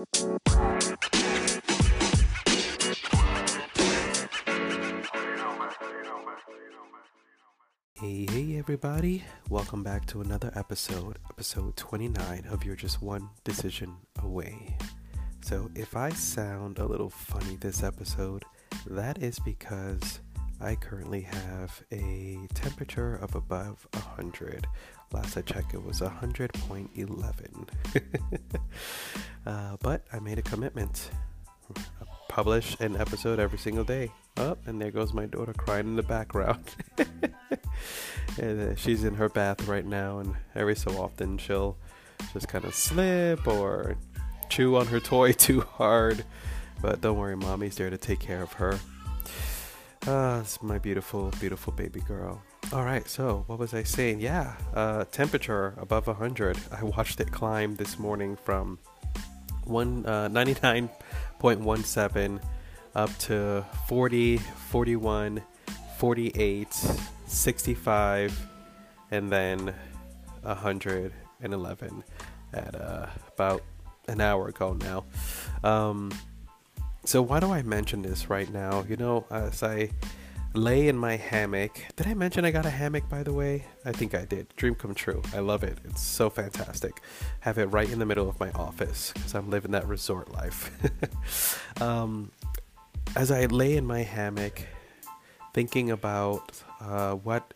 Hey, hey, everybody. Welcome back to another episode, episode 29 of You're Just One Decision Away. So, if I sound a little funny this episode, that is because I currently have a temperature of above 100. Last I checked, it was 100.11. uh, but I made a commitment. I publish an episode every single day. Up, oh, and there goes my daughter crying in the background. and uh, she's in her bath right now, and every so often she'll just kind of slip or chew on her toy too hard. But don't worry, mommy's there to take care of her. Ah, it's my beautiful, beautiful baby girl. All right, so what was I saying? Yeah, uh, temperature above 100. I watched it climb this morning from one uh, 99.17 up to 40, 41, 48, 65, and then 111 at uh, about an hour ago now. Um, so why do I mention this right now? You know, as I lay in my hammock. Did I mention I got a hammock by the way? I think I did. Dream come true. I love it. It's so fantastic. Have it right in the middle of my office because I'm living that resort life. um, as I lay in my hammock, thinking about uh, what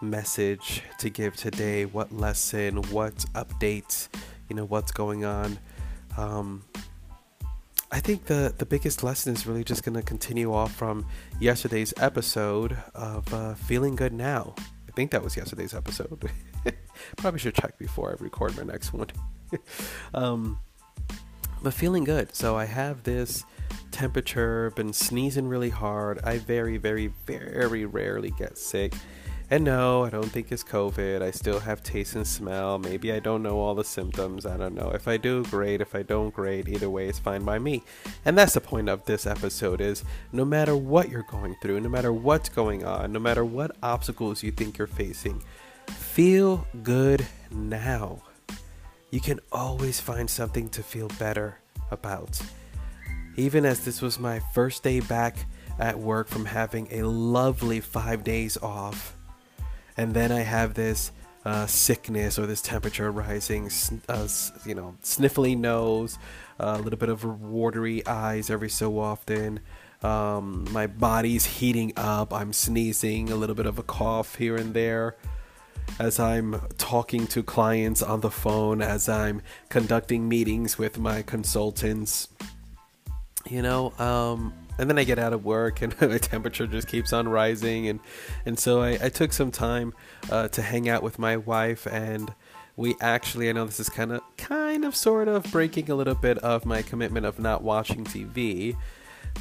message to give today, what lesson, what updates, you know, what's going on. Um, I think the the biggest lesson is really just going to continue off from yesterday's episode of uh, feeling good now. I think that was yesterday's episode. Probably should check before I record my next one. um, but feeling good. So I have this temperature, been sneezing really hard. I very, very, very rarely get sick. And no, I don't think it's COVID. I still have taste and smell. Maybe I don't know all the symptoms. I don't know. If I do, great. If I don't, great. Either way, it's fine by me. And that's the point of this episode is no matter what you're going through, no matter what's going on, no matter what obstacles you think you're facing, feel good now. You can always find something to feel better about even as this was my first day back at work from having a lovely five days off. And then I have this uh, sickness or this temperature rising, uh, you know, sniffly nose, a little bit of watery eyes every so often. Um, my body's heating up. I'm sneezing, a little bit of a cough here and there as I'm talking to clients on the phone, as I'm conducting meetings with my consultants you know um, and then i get out of work and my temperature just keeps on rising. And and so i, I took some time uh, to hang out with my wife and we actually i know this is kind of kind of sort of breaking a little bit of my commitment of not watching tv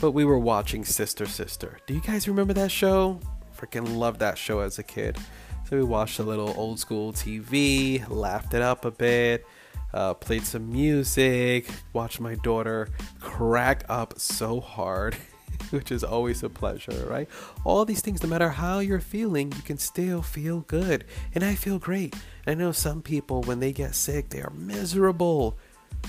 but we were watching sister sister. Do you guys remember that show? Freaking loved that show as a kid. So we watched a little old school tv laughed it up a bit uh, played some music, watched my daughter crack up so hard, which is always a pleasure, right? All these things, no matter how you're feeling, you can still feel good. And I feel great. I know some people, when they get sick, they are miserable.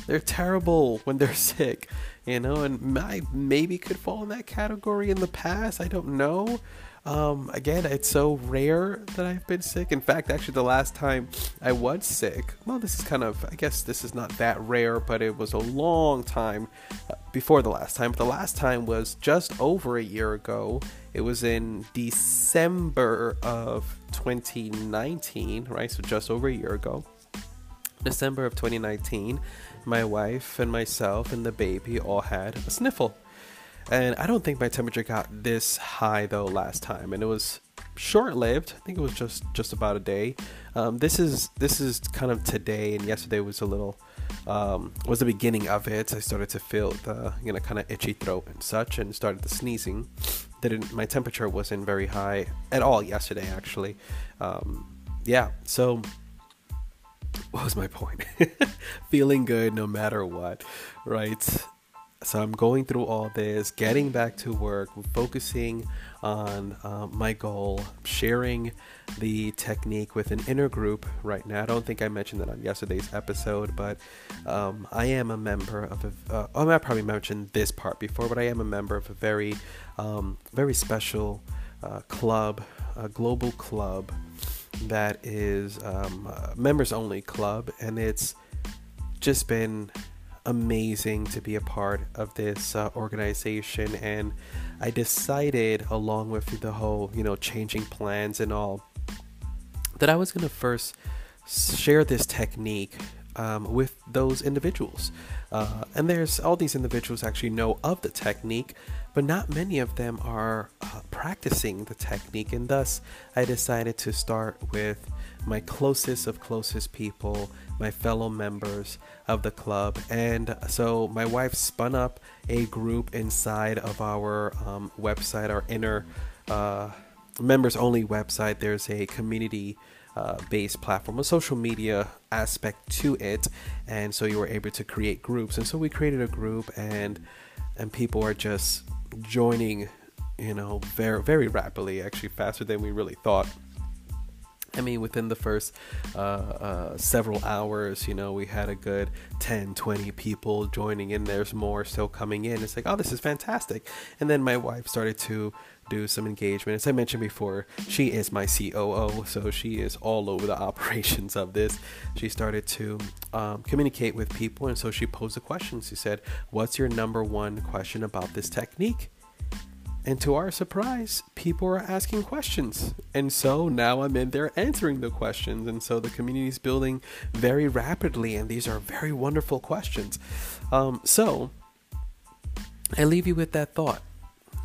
They're terrible when they're sick, you know, and I maybe could fall in that category in the past. I don't know. Um, again, it's so rare that I've been sick. In fact, actually, the last time I was sick, well, this is kind of, I guess this is not that rare, but it was a long time uh, before the last time. But the last time was just over a year ago. It was in December of 2019, right? So just over a year ago. December of 2019, my wife and myself and the baby all had a sniffle. And I don't think my temperature got this high though last time, and it was short-lived. I think it was just just about a day. Um, this is this is kind of today, and yesterday was a little um, was the beginning of it. I started to feel the you know kind of itchy throat and such, and started the sneezing. Didn't my temperature wasn't very high at all yesterday actually. Um, yeah, so what was my point? Feeling good no matter what, right? So I'm going through all this, getting back to work, focusing on uh, my goal, sharing the technique with an inner group right now. I don't think I mentioned that on yesterday's episode, but um, I am a member of a. Uh, oh, I probably mentioned this part before, but I am a member of a very, um, very special uh, club, a global club that is um, members only club, and it's just been amazing to be a part of this uh, organization and i decided along with the whole you know changing plans and all that i was going to first share this technique um, with those individuals uh, and there's all these individuals actually know of the technique but not many of them are uh, practicing the technique and thus i decided to start with my closest of closest people my fellow members of the club. And so my wife spun up a group inside of our um, website, our inner uh, members only website. There's a community. Uh, based platform, a social media aspect to it, and so you were able to create groups. And so we created a group, and and people are just joining, you know, very very rapidly, actually faster than we really thought. I mean, within the first uh, uh, several hours, you know, we had a good 10, 20 people joining in. There's more still coming in. It's like, oh, this is fantastic. And then my wife started to do some engagement. As I mentioned before, she is my COO, so she is all over the operations of this. She started to um, communicate with people, and so she posed a question. She said, What's your number one question about this technique? And to our surprise, people are asking questions. And so now I'm in there answering the questions. And so the community is building very rapidly. And these are very wonderful questions. Um, so I leave you with that thought.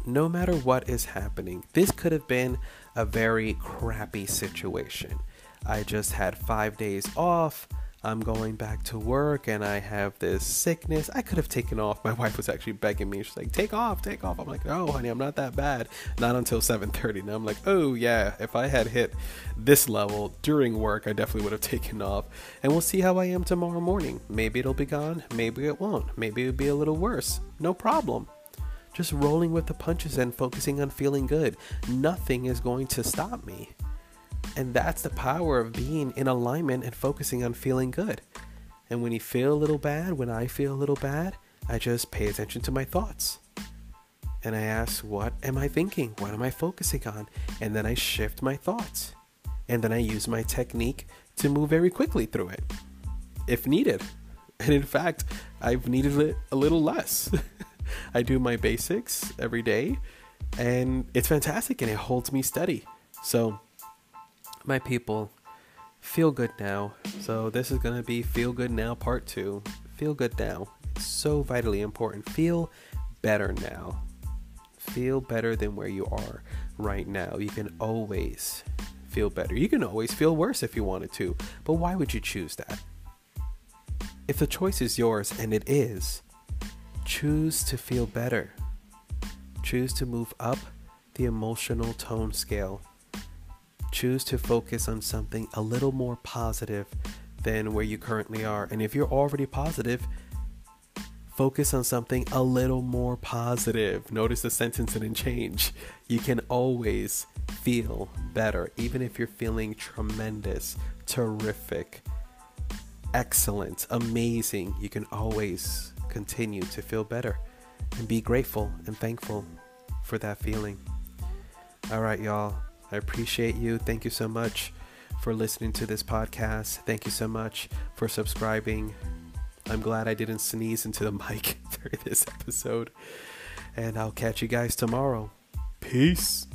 No matter what is happening, this could have been a very crappy situation. I just had five days off. I'm going back to work and I have this sickness. I could have taken off. My wife was actually begging me. She's like, "Take off, take off." I'm like, "Oh, honey, I'm not that bad." Not until 7:30. Now I'm like, "Oh yeah, if I had hit this level during work, I definitely would have taken off." And we'll see how I am tomorrow morning. Maybe it'll be gone, maybe it won't. Maybe it'll be a little worse. No problem. Just rolling with the punches and focusing on feeling good. Nothing is going to stop me. And that's the power of being in alignment and focusing on feeling good. And when you feel a little bad, when I feel a little bad, I just pay attention to my thoughts. And I ask, what am I thinking? What am I focusing on? And then I shift my thoughts. And then I use my technique to move very quickly through it, if needed. And in fact, I've needed it a little less. I do my basics every day, and it's fantastic and it holds me steady. So, my people, feel good now. So, this is going to be Feel Good Now Part 2. Feel good now. It's so vitally important. Feel better now. Feel better than where you are right now. You can always feel better. You can always feel worse if you wanted to, but why would you choose that? If the choice is yours, and it is, choose to feel better. Choose to move up the emotional tone scale choose to focus on something a little more positive than where you currently are. And if you're already positive, focus on something a little more positive. Notice the sentence didn't change. You can always feel better, even if you're feeling tremendous, terrific, excellent, amazing. You can always continue to feel better and be grateful and thankful for that feeling. All right, y'all. I appreciate you. Thank you so much for listening to this podcast. Thank you so much for subscribing. I'm glad I didn't sneeze into the mic during this episode. And I'll catch you guys tomorrow. Peace.